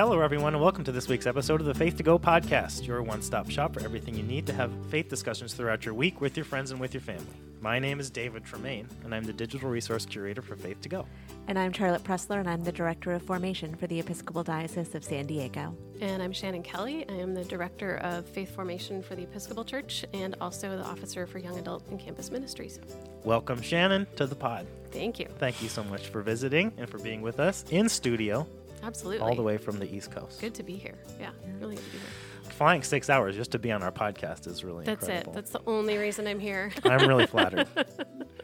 Hello, everyone, and welcome to this week's episode of the Faith to Go podcast, your one stop shop for everything you need to have faith discussions throughout your week with your friends and with your family. My name is David Tremaine, and I'm the digital resource curator for Faith to Go. And I'm Charlette Preslar, and I'm the director of formation for the Episcopal Diocese of San Diego. And I'm Shannon Kelly. I am the director of faith formation for the Episcopal Church and also the officer for young adult and campus ministries. Welcome, Shannon, to the pod. Thank you. Thank you so much for visiting and for being with us in studio Absolutely. all the way from the East Coast. Good to be here. Yeah, really good to be here. Flying six hours just to be on our podcast is really That's incredible. it. That's the only reason I'm here. I'm really flattered.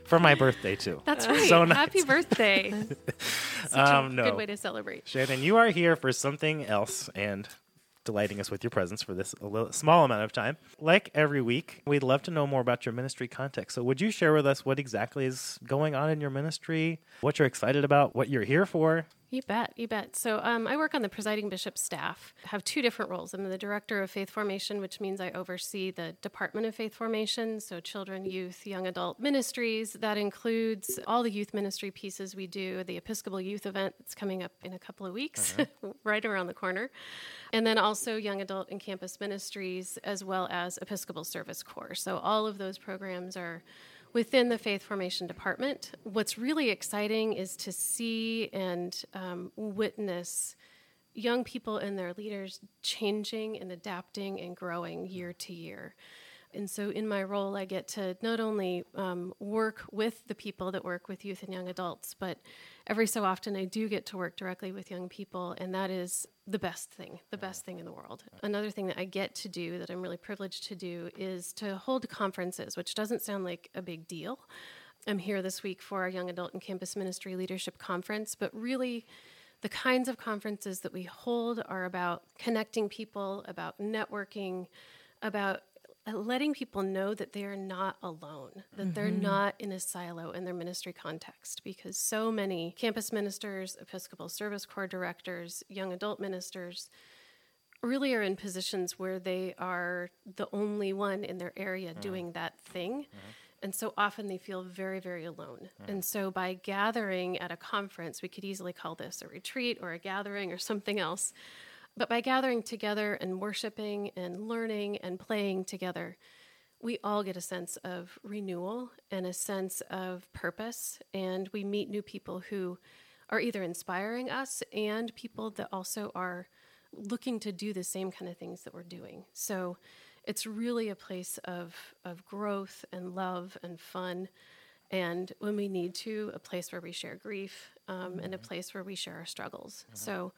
For my birthday, too. That's right. So nice. Happy birthday. Such Um, a no. good way to celebrate. Shannon, you are here for something else and delighting us with your presence for this a little, small amount of time. Like every week, we'd love to know more about your ministry context. So, would you share with us what exactly is going on in your ministry, what you're excited about, what you're here for? You bet, you bet. So um, I work on the presiding bishop staff. I have two different roles. I'm the director of faith formation, which means I oversee the Department of Faith Formation, so children, youth, young adult ministries. That includes all the youth ministry pieces we do, the Episcopal Youth event that's coming up in a couple of weeks, right around the corner, and then also young adult and campus ministries, as well as Episcopal Service Corps. So all of those programs are within the faith formation department. What's really exciting is to see and um, witness young people and their leaders changing and adapting and growing year to year. And so, in my role, I get to not only um, work with the people that work with youth and young adults, but every so often I do get to work directly with young people, and that is the best thing, the best thing in the world. Another thing that I get to do that I'm really privileged to do is to hold conferences, which doesn't sound like a big deal. I'm here this week for our Young Adult and Campus Ministry Leadership Conference, but really, the kinds of conferences that we hold are about connecting people, about networking, about Uh, letting people know that they are not alone, that they're mm-hmm. not in a silo in their ministry context, because so many campus ministers, Episcopal Service Corps directors, young adult ministers really are in positions where they are the only one in their area mm-hmm. doing that thing. Mm-hmm. And so often they feel very, very alone. Mm. And so by gathering at a conference, we could easily call this a retreat or a gathering or something else. But by gathering together and worshiping and learning and playing together, we all get a sense of renewal and a sense of purpose. And we meet new people who are either inspiring us and people that also are looking to do the same kind of things that we're doing. So it's really a place of, of growth and love and fun. And when we need to, a place where we share grief um, and a place where we share our struggles. So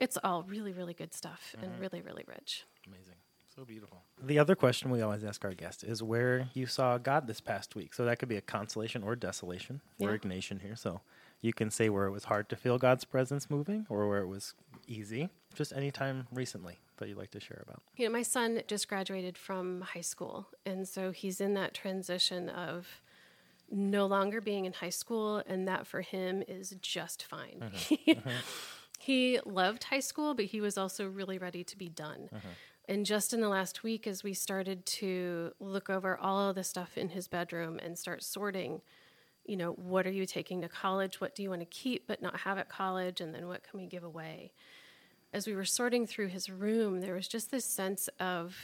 it's all really, really good stuff and really, really rich. Amazing. So beautiful. The other question we always ask our guests is where you saw God this past week. So that could be a consolation or desolation. We're Yeah. Ignatian here. So you can say where it was hard to feel God's presence moving or where it was easy. Just any time recently that you'd like to share about. You know, my son just graduated from high school, and so he's in that transition of no longer being in high school, and that for him is just fine. Mm-hmm. Mm-hmm. He loved high school, but he was also really ready to be done. And just in the last week, as we started to look over all of the stuff in his bedroom and start sorting, you know, what are you taking to college? What do you want to keep but not have at college? And then what can we give away? as we were sorting through his room, there was just this sense of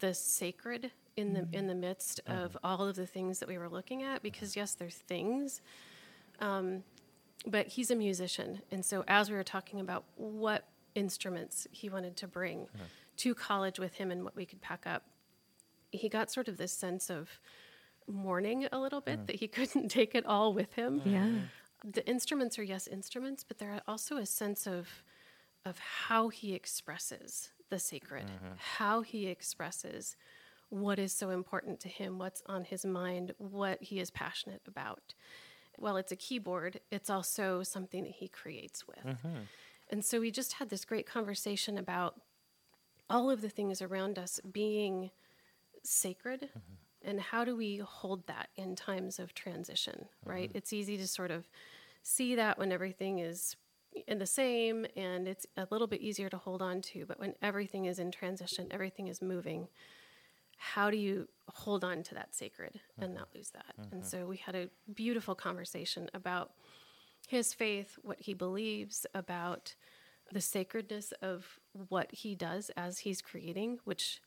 the sacred in the in the midst of all of the things that we were looking at. Because yes, there's things, um, but he's a musician, and so as we were talking about what instruments he wanted to bring to college with him and what we could pack up, he got sort of this sense of mourning a little bit mm. that he couldn't take it all with him. Mm-hmm. Yeah. the instruments are yes instruments but there are also a sense of of how he expresses the sacred mm-hmm. how he expresses what is so important to him what's on his mind what he is passionate about while it's a keyboard. It's also something that he creates with. Mm-hmm. And so we just had this great conversation about all of the things around us being sacred mm-hmm. and how do we hold that in times of transition mm-hmm. right? It's easy to sort of see that when everything is in the same and it's a little bit easier to hold on to but when everything is in transition everything is moving how do you hold on to that sacred and not mm-hmm. lose that. And mm-hmm. so we had a beautiful conversation about his faith what he believes about the sacredness of what he does as he's creating, which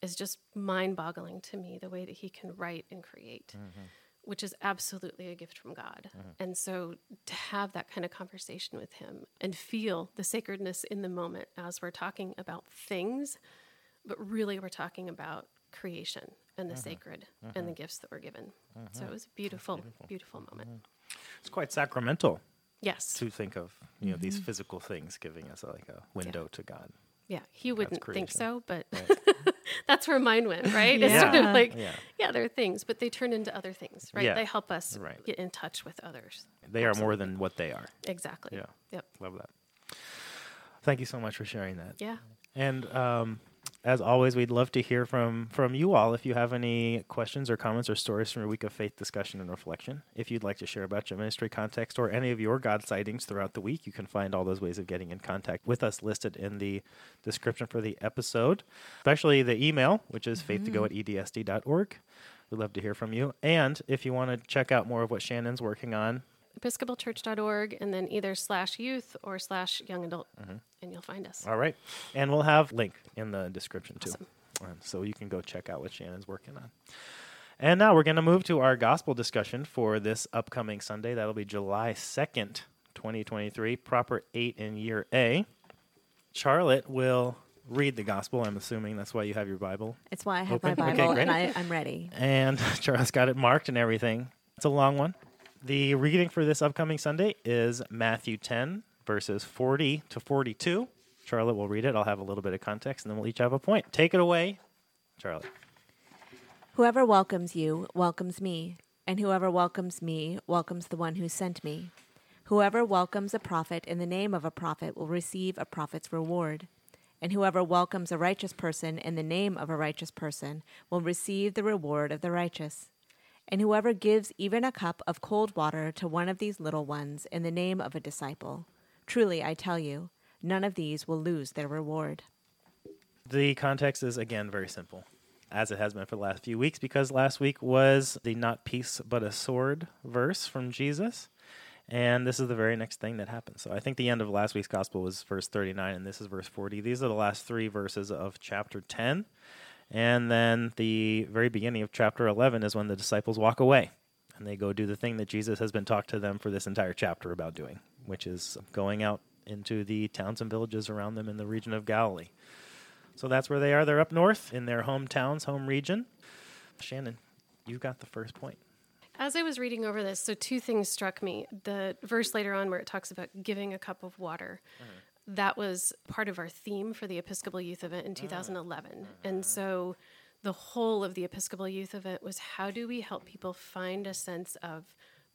is just mind boggling to me the way that he can write and create, mm-hmm. which is absolutely a gift from God. And so to have that kind of conversation with him and feel the sacredness in the moment as we're talking about things, but really we're talking about creation and the mm-hmm. sacred and the mm-hmm. gifts that were given. Mm-hmm. So it was a beautiful, beautiful, moment. It's quite sacramental Yes. to think of, you know, these physical things giving us like a window to God. Yeah, he wouldn't think so, but that's where mine went, right? It's sort of like, Yeah. yeah. they're things, but they turn into other things, right? Yeah. They help us Right. get in touch with others. They are more than what they are. Exactly. Yeah. Yep. Love that. Thank you so much for sharing that. Yeah. And um, as always, we'd love to hear from from you all. If you have any questions or comments or stories from your week of faith discussion and reflection, if you'd like to share about your ministry context or any of your God sightings throughout the week, you can find all those ways of getting in contact with us listed in the description for the episode, especially the email, which is mm-hmm. faith2go at edsd.org. We'd love to hear from you. And if you want to check out more of what Shannon's working on, Episcopalchurch.org and then either slash youth or slash young adult, Mm-hmm. and you'll find us. All right. And we'll have link in the description too. Awesome. Um, so you can go check out what Shannon's working on. And now we're going to move to our gospel discussion for this upcoming Sunday. That'll be July 2nd, 2023, proper 8 in year A. Charlette will read the gospel. I'm assuming that's why you have your Bible. It's why I have Open? my Okay, Bible great. and I, I'm ready. And Charlette's got it marked and everything. It's a long one. The reading for this upcoming Sunday is Matthew 10, verses 40 to 42. Charlette will read it. I'll have a little bit of context, and then we'll each have a point. Take it away, Charlette. Whoever welcomes you welcomes me, and whoever welcomes me welcomes the one who sent me. Whoever welcomes a prophet in the name of a prophet will receive a prophet's reward. And whoever welcomes a righteous person in the name of a righteous person will receive the reward of the righteous. And whoever gives even a cup of cold water to one of these little ones in the name of a disciple, truly I tell you, none of these will lose their reward. The context is, again, very simple, as it has been for the last few weeks, because last week was the not peace but a sword verse from Jesus. And this is the very next thing that happens. So I think the end of last week's gospel was verse 39, and this is verse 40. These are the last three verses of chapter 10. And then the very beginning of chapter 11 is when the disciples walk away and they go do the thing that Jesus has been talked to them for this entire chapter about doing, which is going out into the towns and villages around them in the region of Galilee. So that's where they are. They're up north in their hometowns, home region. Shannon, you've got the first point. As I was reading over this, so two things struck me. The verse later on where it talks about giving a cup of water. Uh-huh. That was part of our theme for the Episcopal Youth event in ah. 2011. Uh-huh. And so the whole of the Episcopal Youth event was how do we help people find a sense of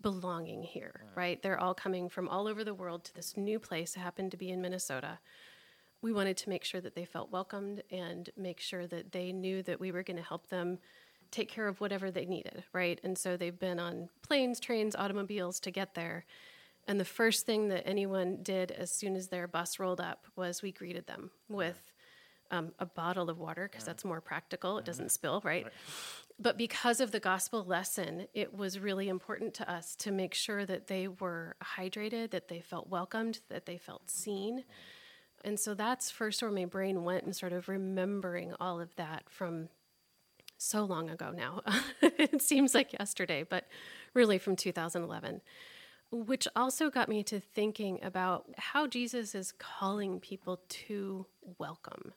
belonging here, ah. right? They're all coming from all over the world to this new place, happened to be in Minnesota. We wanted to make sure that they felt welcomed and make sure that they knew that we were going to help them take care of whatever they needed, right? And so they've been on planes, trains, automobiles to get there. And the first thing that anyone did as soon as their bus rolled up was we greeted them with um, a bottle of water because that's more practical. It doesn't spill, right? But because of the gospel lesson, it was really important to us to make sure that they were hydrated, that they felt welcomed, that they felt seen. And so that's first where my brain went and sort of remembering all of that from so long ago now. it seems like yesterday, but really from 2011. Which also got me to thinking about how Jesus is calling people to welcome.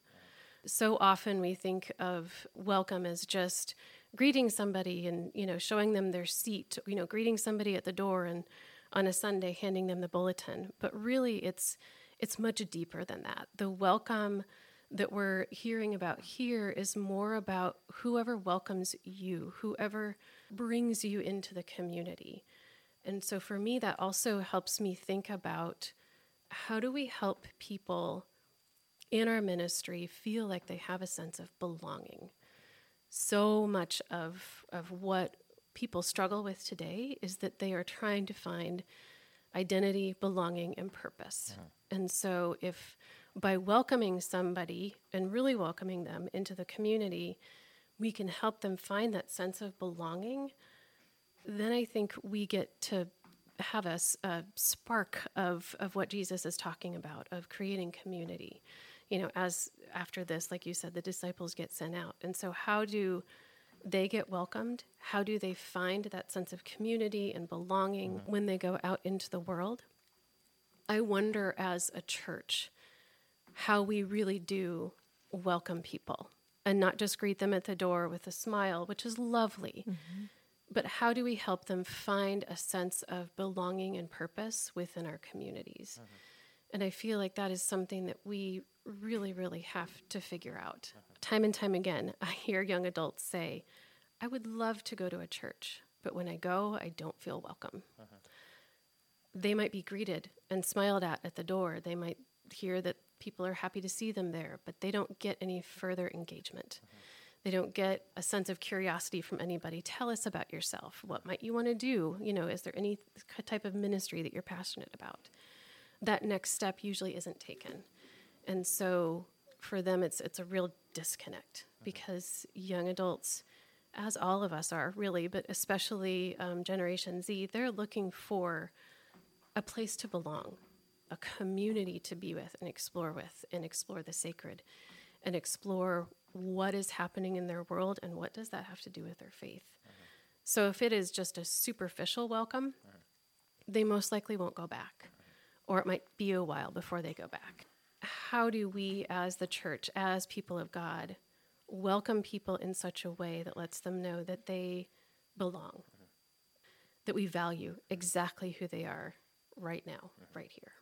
So often we think of welcome as just greeting somebody and you know showing them their seat, you know, greeting somebody at the door and on a Sunday handing them the bulletin. But really it's it's much deeper than that. The welcome that we're hearing about here is more about whoever welcomes you, whoever brings you into the community. And so for me, that also helps me think about how do we help people in our ministry feel like they have a sense of belonging? So much of, of what people struggle with today is that they are trying to find identity, belonging, and purpose. Uh-huh. And so if by welcoming somebody and really welcoming them into the community, we can help them find that sense of belonging, then I think we get to have a spark of, of what Jesus is talking about, of creating community. You know, as after this, like you said, the disciples get sent out. And so, how do they get welcomed? How do they find that sense of community and belonging mm-hmm. when they go out into the world? I wonder as a church how we really do welcome people and not just greet them at the door with a smile, which is lovely, mm-hmm. But how do we help them find a sense of belonging and purpose within our communities? Mm-hmm. And I feel like that is something that we really, really have to figure out. Mm-hmm. Time and time again, I hear young adults say, I would love to go to a church, but when I go, I don't feel welcome. Mm-hmm. They might be greeted and smiled at at the door. They might hear that people are happy to see them there, but they don't get any further engagement. They don't get a sense of curiosity from anybody. Tell us about yourself. What might you want to do? You know, is there any type of ministry that you're passionate about? That next step usually isn't taken. And so for them it's it's a real disconnect because young adults as all of us are really, but especially um, Generation Z, they're looking for a place to belong, a community to be with and explore with, and explore the sacred, and explore what is happening in their world and what does that have to do with their faith. Mm-hmm. So if it is just a superficial welcome, mm-hmm. they most likely won't go back, or it might be a while before they go back. How do we, as the church, as people of God, welcome people in such a way that lets them know that they belong, mm-hmm. that we value exactly who they are right now, right here?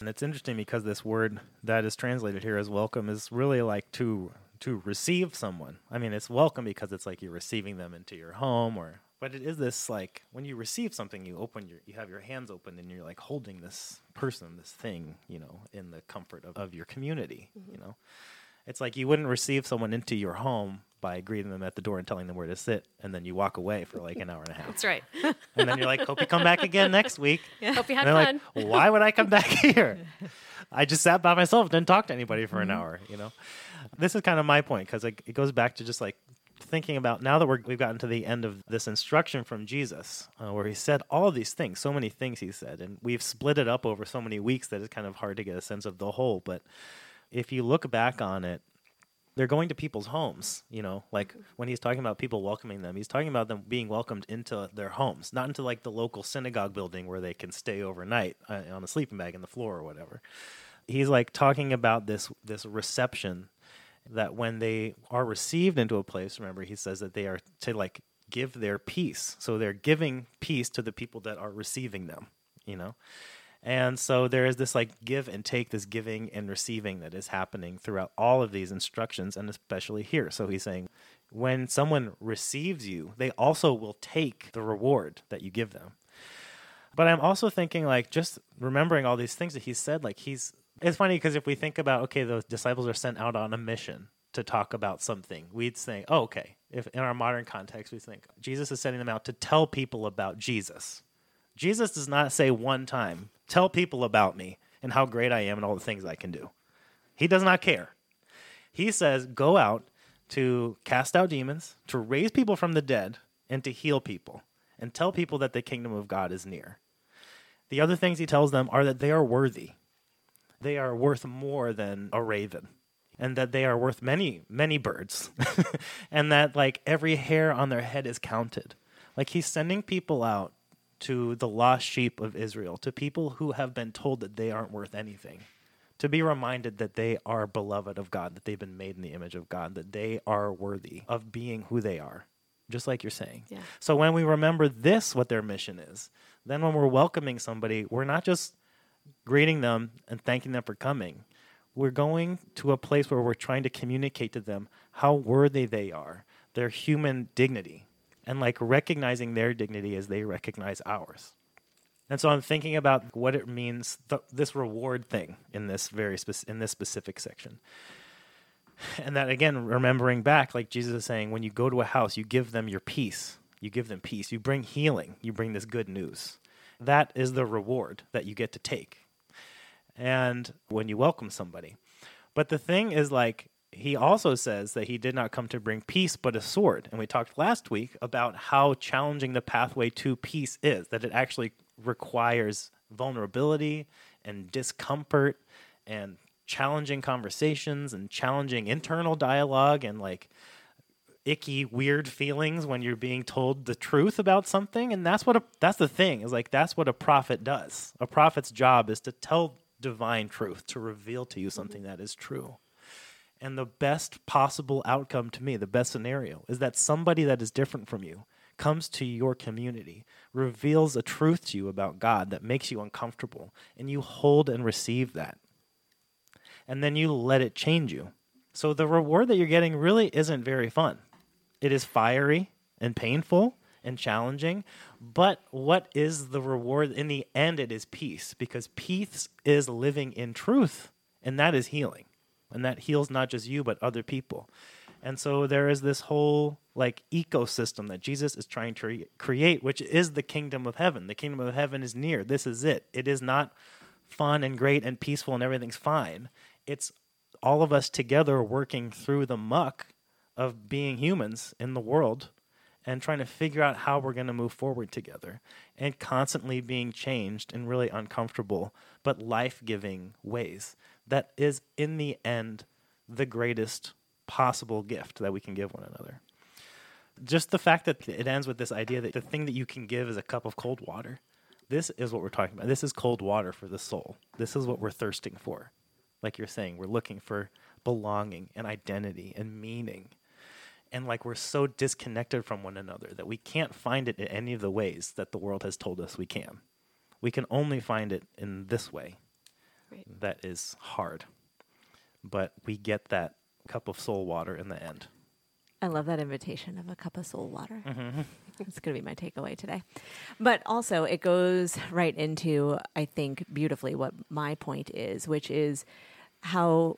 And it's interesting because this word that is translated here as welcome is really like to to receive someone. I mean, it's welcome because it's like you're receiving them into your home or but it is this like when you receive something you open your you have your hands open and you're like holding this person, this thing, you know, in the comfort of, of your community, mm-hmm. you know. It's like you wouldn't receive someone into your home by greeting them at the door and telling them where to sit and then you walk away for like an hour and a half. That's right. And then you're like, Hope you come back again next week. Yeah. Hope you had And fun. like, why would I come back here? I just sat by myself, didn't talk to anybody for Mm-hmm. an hour. You know, this is kind of my point because it, it goes back to just like thinking about now that we're, we've gotten to the end of this instruction from Jesus, uh, where he said all these things, so many things he said, and we've split it up over so many weeks that it's kind of hard to get a sense of the whole. But if you look back on it, they're going to people's homes, you know, like when he's talking about people welcoming them, he's talking about them being welcomed into their homes, not into like the local synagogue building where they can stay overnight uh, on a sleeping bag in the floor or whatever. He's like talking about this this reception that when they are received into a place, remember he says that they are to like give their peace. So they're giving peace to the people that are receiving them, you know. And so there is this like give and take, this giving and receiving that is happening throughout all of these instructions, and especially here. So he's saying, when someone receives you, they also will take the reward that you give them. But I'm also thinking, like, just remembering all these things that he said, like, he's. It's funny because if we think about, okay, the disciples are sent out on a mission to talk about something, we'd say, oh, okay. If in our modern context, we think Jesus is sending them out to tell people about Jesus. Jesus does not say one time, tell people about me and how great I am and all the things I can do. He does not care. He says, go out to cast out demons, to raise people from the dead, and to heal people, and tell people that the kingdom of God is near. The other things he tells them are that they are worthy. They are worth more than a raven, and that they are worth many, many birds, and that like every hair on their head is counted. Like he's sending people out to the lost sheep of Israel, to people who have been told that they aren't worth anything, to be reminded that they are beloved of God, that they've been made in the image of God, that they are worthy of being who they are, just like you're saying. Yeah. So when we remember this, what their mission is, then when we're welcoming somebody, we're not just greeting them and thanking them for coming. We're going to a place where we're trying to communicate to them how worthy they are, their human dignity, and like recognizing their dignity as they recognize ours. And so I'm thinking about what it means, th- this reward thing in this very in this specific section. And that again, remembering back, like Jesus is saying, when you go to a house, you give them your peace. You give them peace. You bring healing. You bring this good news. That is the reward that you get to take. And when you welcome somebody. But the thing is like he also says that he did not come to bring peace but a sword. And we talked last week about how challenging the pathway to peace is, that it actually requires vulnerability and discomfort and challenging conversations and challenging internal dialogue and like icky weird feelings when you're being told the truth about something. And that's what a, that's the thing is like that's what a prophet does. A prophet's job is to tell divine truth to reveal to you something that is true and the best possible outcome to me the best scenario is that somebody that is different from you comes to your community reveals a truth to you about god that makes you uncomfortable and you hold and receive that and then you let it change you so the reward that you're getting really isn't very fun it is fiery and painful and challenging. But what is the reward? In the end, it is peace because peace is living in truth, and that is healing. And that heals not just you, but other people. And so there is this whole like ecosystem that Jesus is trying to re- create, which is the kingdom of heaven. The kingdom of heaven is near. This is it. It is not fun and great and peaceful and everything's fine. It's all of us together working through the muck of being humans in the world and trying to figure out how we're going to move forward together and constantly being changed in really uncomfortable but life giving ways. That is, in the end, the greatest possible gift that we can give one another. Just the fact that it ends with this idea that the thing that you can give is a cup of cold water. This is what we're talking about. This is cold water for the soul. This is what we're thirsting for. Like you're saying, we're looking for belonging and identity and meaning and like we're so disconnected from one another that we can't find it in any of the ways that the world has told us we can. We can only find it in this way. Right. That is hard. But we get that cup of soul water in the end. I love that invitation of a cup of soul water. Mm-hmm. It's going to be my takeaway today. But also, it goes right into, I think, beautifully what my point is, which is how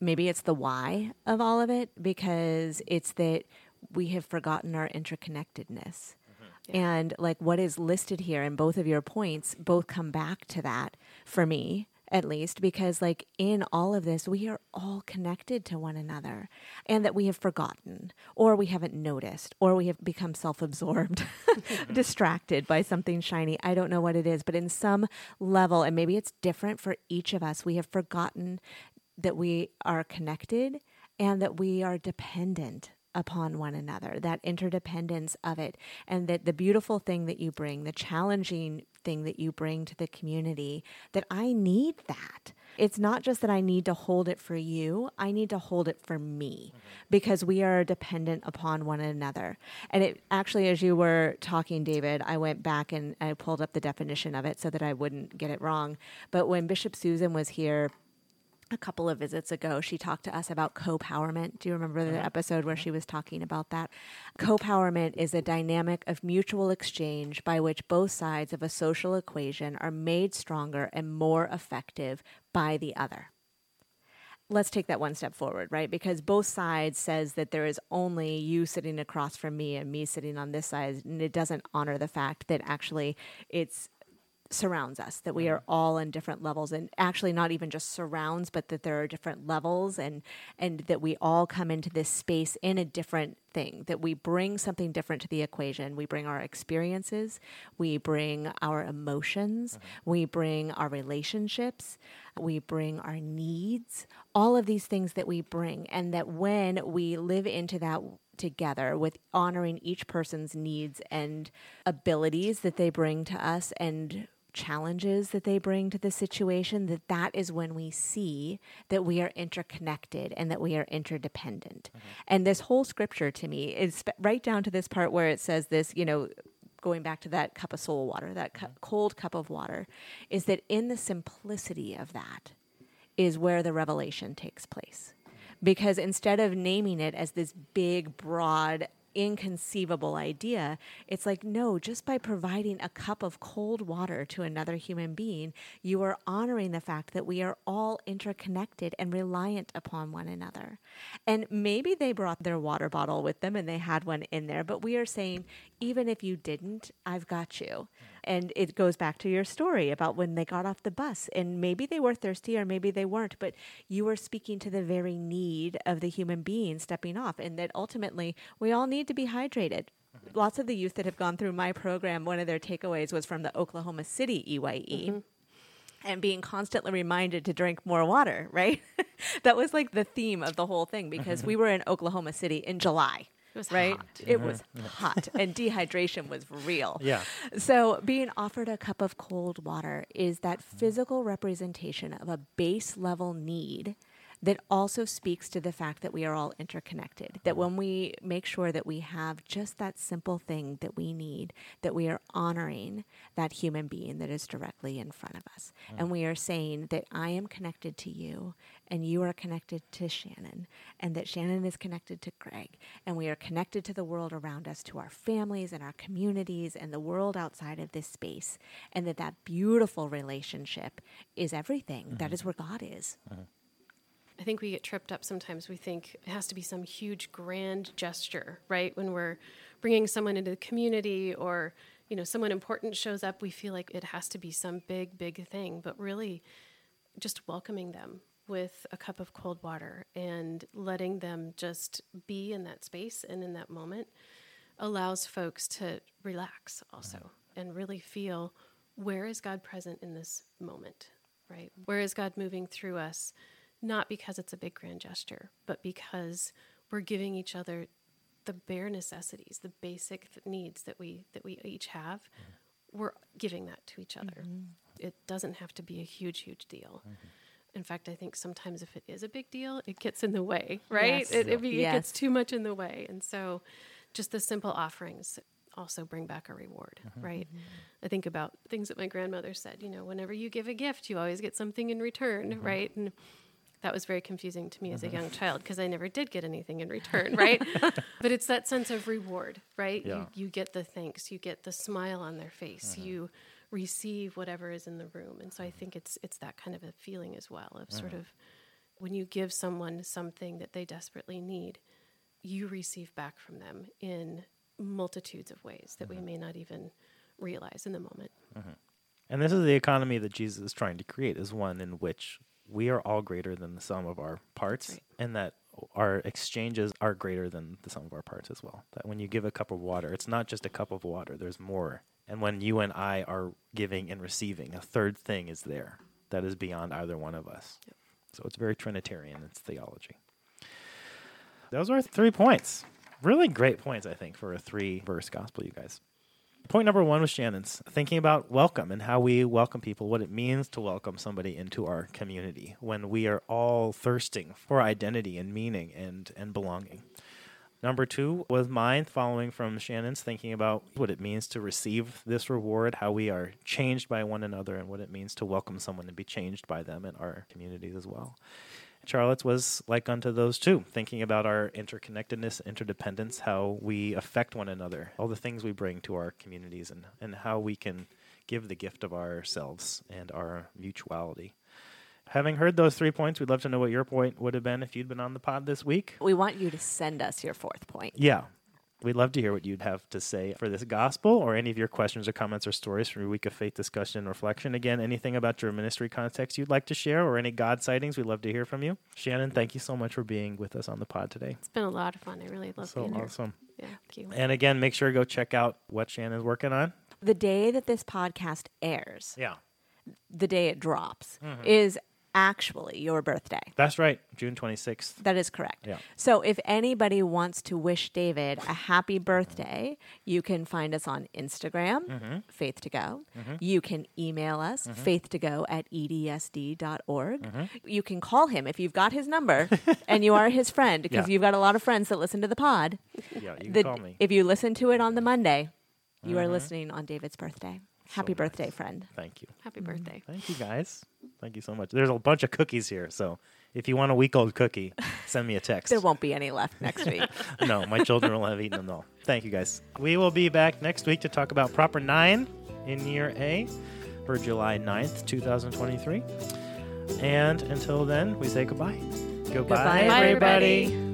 maybe it's the why of all of it because it's that we have forgotten our interconnectedness. Mm-hmm. And like what is listed here in both of your points both come back to that for me at least because like in all of this we are all connected to one another and that we have forgotten or we haven't noticed or we have become self-absorbed mm-hmm. distracted by something shiny. I don't know what it is but in some level and maybe it's different for each of us we have forgotten that we are connected and that we are dependent upon one another, that interdependence of it, and that the beautiful thing that you bring, the challenging thing that you bring to the community, that I need that. It's not just that I need to hold it for you, I need to hold it for me mm-hmm. because we are dependent upon one another. And it actually, as you were talking, David, I went back and I pulled up the definition of it so that I wouldn't get it wrong. But when Bishop Susan was here, a couple of visits ago, she talked to us about co-powerment. Do you remember the mm-hmm. episode where she was talking about that? Co-powerment is a dynamic of mutual exchange by which both sides of a social equation are made stronger and more effective by the other. Let's take that one step forward, right? Because both sides says that there is only you sitting across from me and me sitting on this side, and it doesn't honor the fact that actually it's surrounds us that we are all in different levels and actually not even just surrounds but that there are different levels and and that we all come into this space in a different thing that we bring something different to the equation we bring our experiences we bring our emotions mm-hmm. we bring our relationships we bring our needs all of these things that we bring and that when we live into that together with honoring each person's needs and abilities that they bring to us and challenges that they bring to the situation that that is when we see that we are interconnected and that we are interdependent mm-hmm. and this whole scripture to me is right down to this part where it says this you know going back to that cup of soul water that cu- mm-hmm. cold cup of water is that in the simplicity of that is where the revelation takes place mm-hmm. because instead of naming it as this big broad inconceivable idea. It's like, no, just by providing a cup of cold water to another human being, you are honoring the fact that we are all interconnected and reliant upon one another. And maybe they brought their water bottle with them and they had one in there, but we are saying, even if you didn't, I've got you. And it goes back to your story about when they got off the bus and maybe they were thirsty or maybe they weren't, but you were speaking to the very need of the human being stepping off, and that ultimately we all need to be hydrated. Lots of the youth that have gone through my program, one of their takeaways was from the Oklahoma City EYE mm-hmm. and being constantly reminded to drink more water, right? that was like the theme of the whole thing because mm-hmm. we were in Oklahoma City in July. It was right? hot. It was hot and dehydration was real. Yeah. So, being offered a cup of cold water is that mm-hmm. physical representation of a base level need that also speaks to the fact that we are all interconnected. That mm-hmm. when we make sure that we have just that simple thing that we need, that we are honoring that human being that is directly in front of us. Mm. And we are saying that I am connected to you and you are connected to Shannon, and that Shannon is connected to Greg, and we are connected to the world around us, to our families and our communities and the world outside of this space, and that that beautiful relationship is everything. That mm-hmm. is where God is. Mm-hmm. I think we get tripped up sometimes. We think it has to be some huge grand gesture, right? When we're bringing someone into the community or, you know, someone important shows up, we feel like it has to be some big, big thing. But really, just welcoming them with a cup of cold water and letting them just be in that space and in that moment allows folks to relax also and really feel where is God present in this moment, right? Where is God moving through us? Not because it's a big grand gesture, but because we're giving each other the bare necessities, the basic th- needs that we that we each have. We're giving that to each other. Mm-hmm. It doesn't have to be a huge, huge deal. Mm-hmm. In fact, I think sometimes if it is a big deal, it gets in the way, right? Yes. It, it, be- it gets too much in the way. And so just the simple offerings also bring back a reward, mm-hmm. right? I think about things that my grandmother said, you know, whenever you give a gift, you always get something in return, right? And that was very confusing to me as a mm-hmm. young child because I never did get anything in return, right? but it's that sense of reward, right? Yeah. You, you get the thanks, you get the smile on their face, mm-hmm. you receive whatever is in the room. And so I mm-hmm. think it's it's that kind of a feeling as well of sort of when you give someone something that they desperately need, you receive back from them in multitudes of ways that we may not even realize in the moment. And this is the economy that Jesus is trying to create is one in which we are all greater than the sum of our parts right. and that our exchanges are greater than the sum of our parts as well. That when you give a cup of water, it's not just a cup of water, there's more. And when you and I are giving and receiving, a third thing is there that is beyond either one of us. So it's very Trinitarian in its theology. Those are three points. Really great points, I think, for a three verse gospel, you guys. Point number one was Shannon's thinking about welcome and how we welcome people, what it means to welcome somebody into our community when we are all thirsting for identity and meaning and, and belonging. Number two was mine, following from Shannon's, thinking about what it means to receive this reward, how we are changed by one another, and what it means to welcome someone and be changed by them in our communities as well. Charlette's was like unto those two, thinking about our interconnectedness, interdependence, how we affect one another, all the things we bring to our communities, and, and how we can give the gift of ourselves and our mutuality. Having heard those three points, we'd love to know what your point would have been if you'd been on the pod this week. We want you to send us your fourth point. Yeah. We'd love to hear what you'd have to say for this gospel or any of your questions or comments or stories from your week of faith discussion and reflection. Again, anything about your ministry context you'd like to share or any God sightings, we'd love to hear from you. Shannon, thank you so much for being with us on the pod today. It's been a lot of fun. I really love So being here. awesome. Yeah, thank you. And again, make sure to go check out what Shannon's working on. The day that this podcast airs, Yeah. the day it drops, mm-hmm. is actually your birthday. That's right. June 26th. That is correct. Yeah. So if anybody wants to wish David a happy birthday, you can find us on Instagram, Mm-hmm. Faith to Go. You can email us, faith to go at edsd.org. Mm-hmm. You can call him if you've got his number and you are his friend because Yeah. you've got a lot of friends that listen to the pod. Yeah, you can The- call me. Mm-hmm. If you listen to it on the Monday, you are listening on David's birthday. Happy nice. birthday, friend. Thank you. Happy birthday. Thank you, guys. Thank you so much. There's a bunch of cookies here. So if you want a week old cookie, send me a text. There won't be any left next week. no, my children will have eaten them all. Thank you, guys. We will be back next week to talk about Proper 9 in Year A for July 9th, 2023. And until then, we say goodbye. Goodbye, Goodbye, everybody. everybody.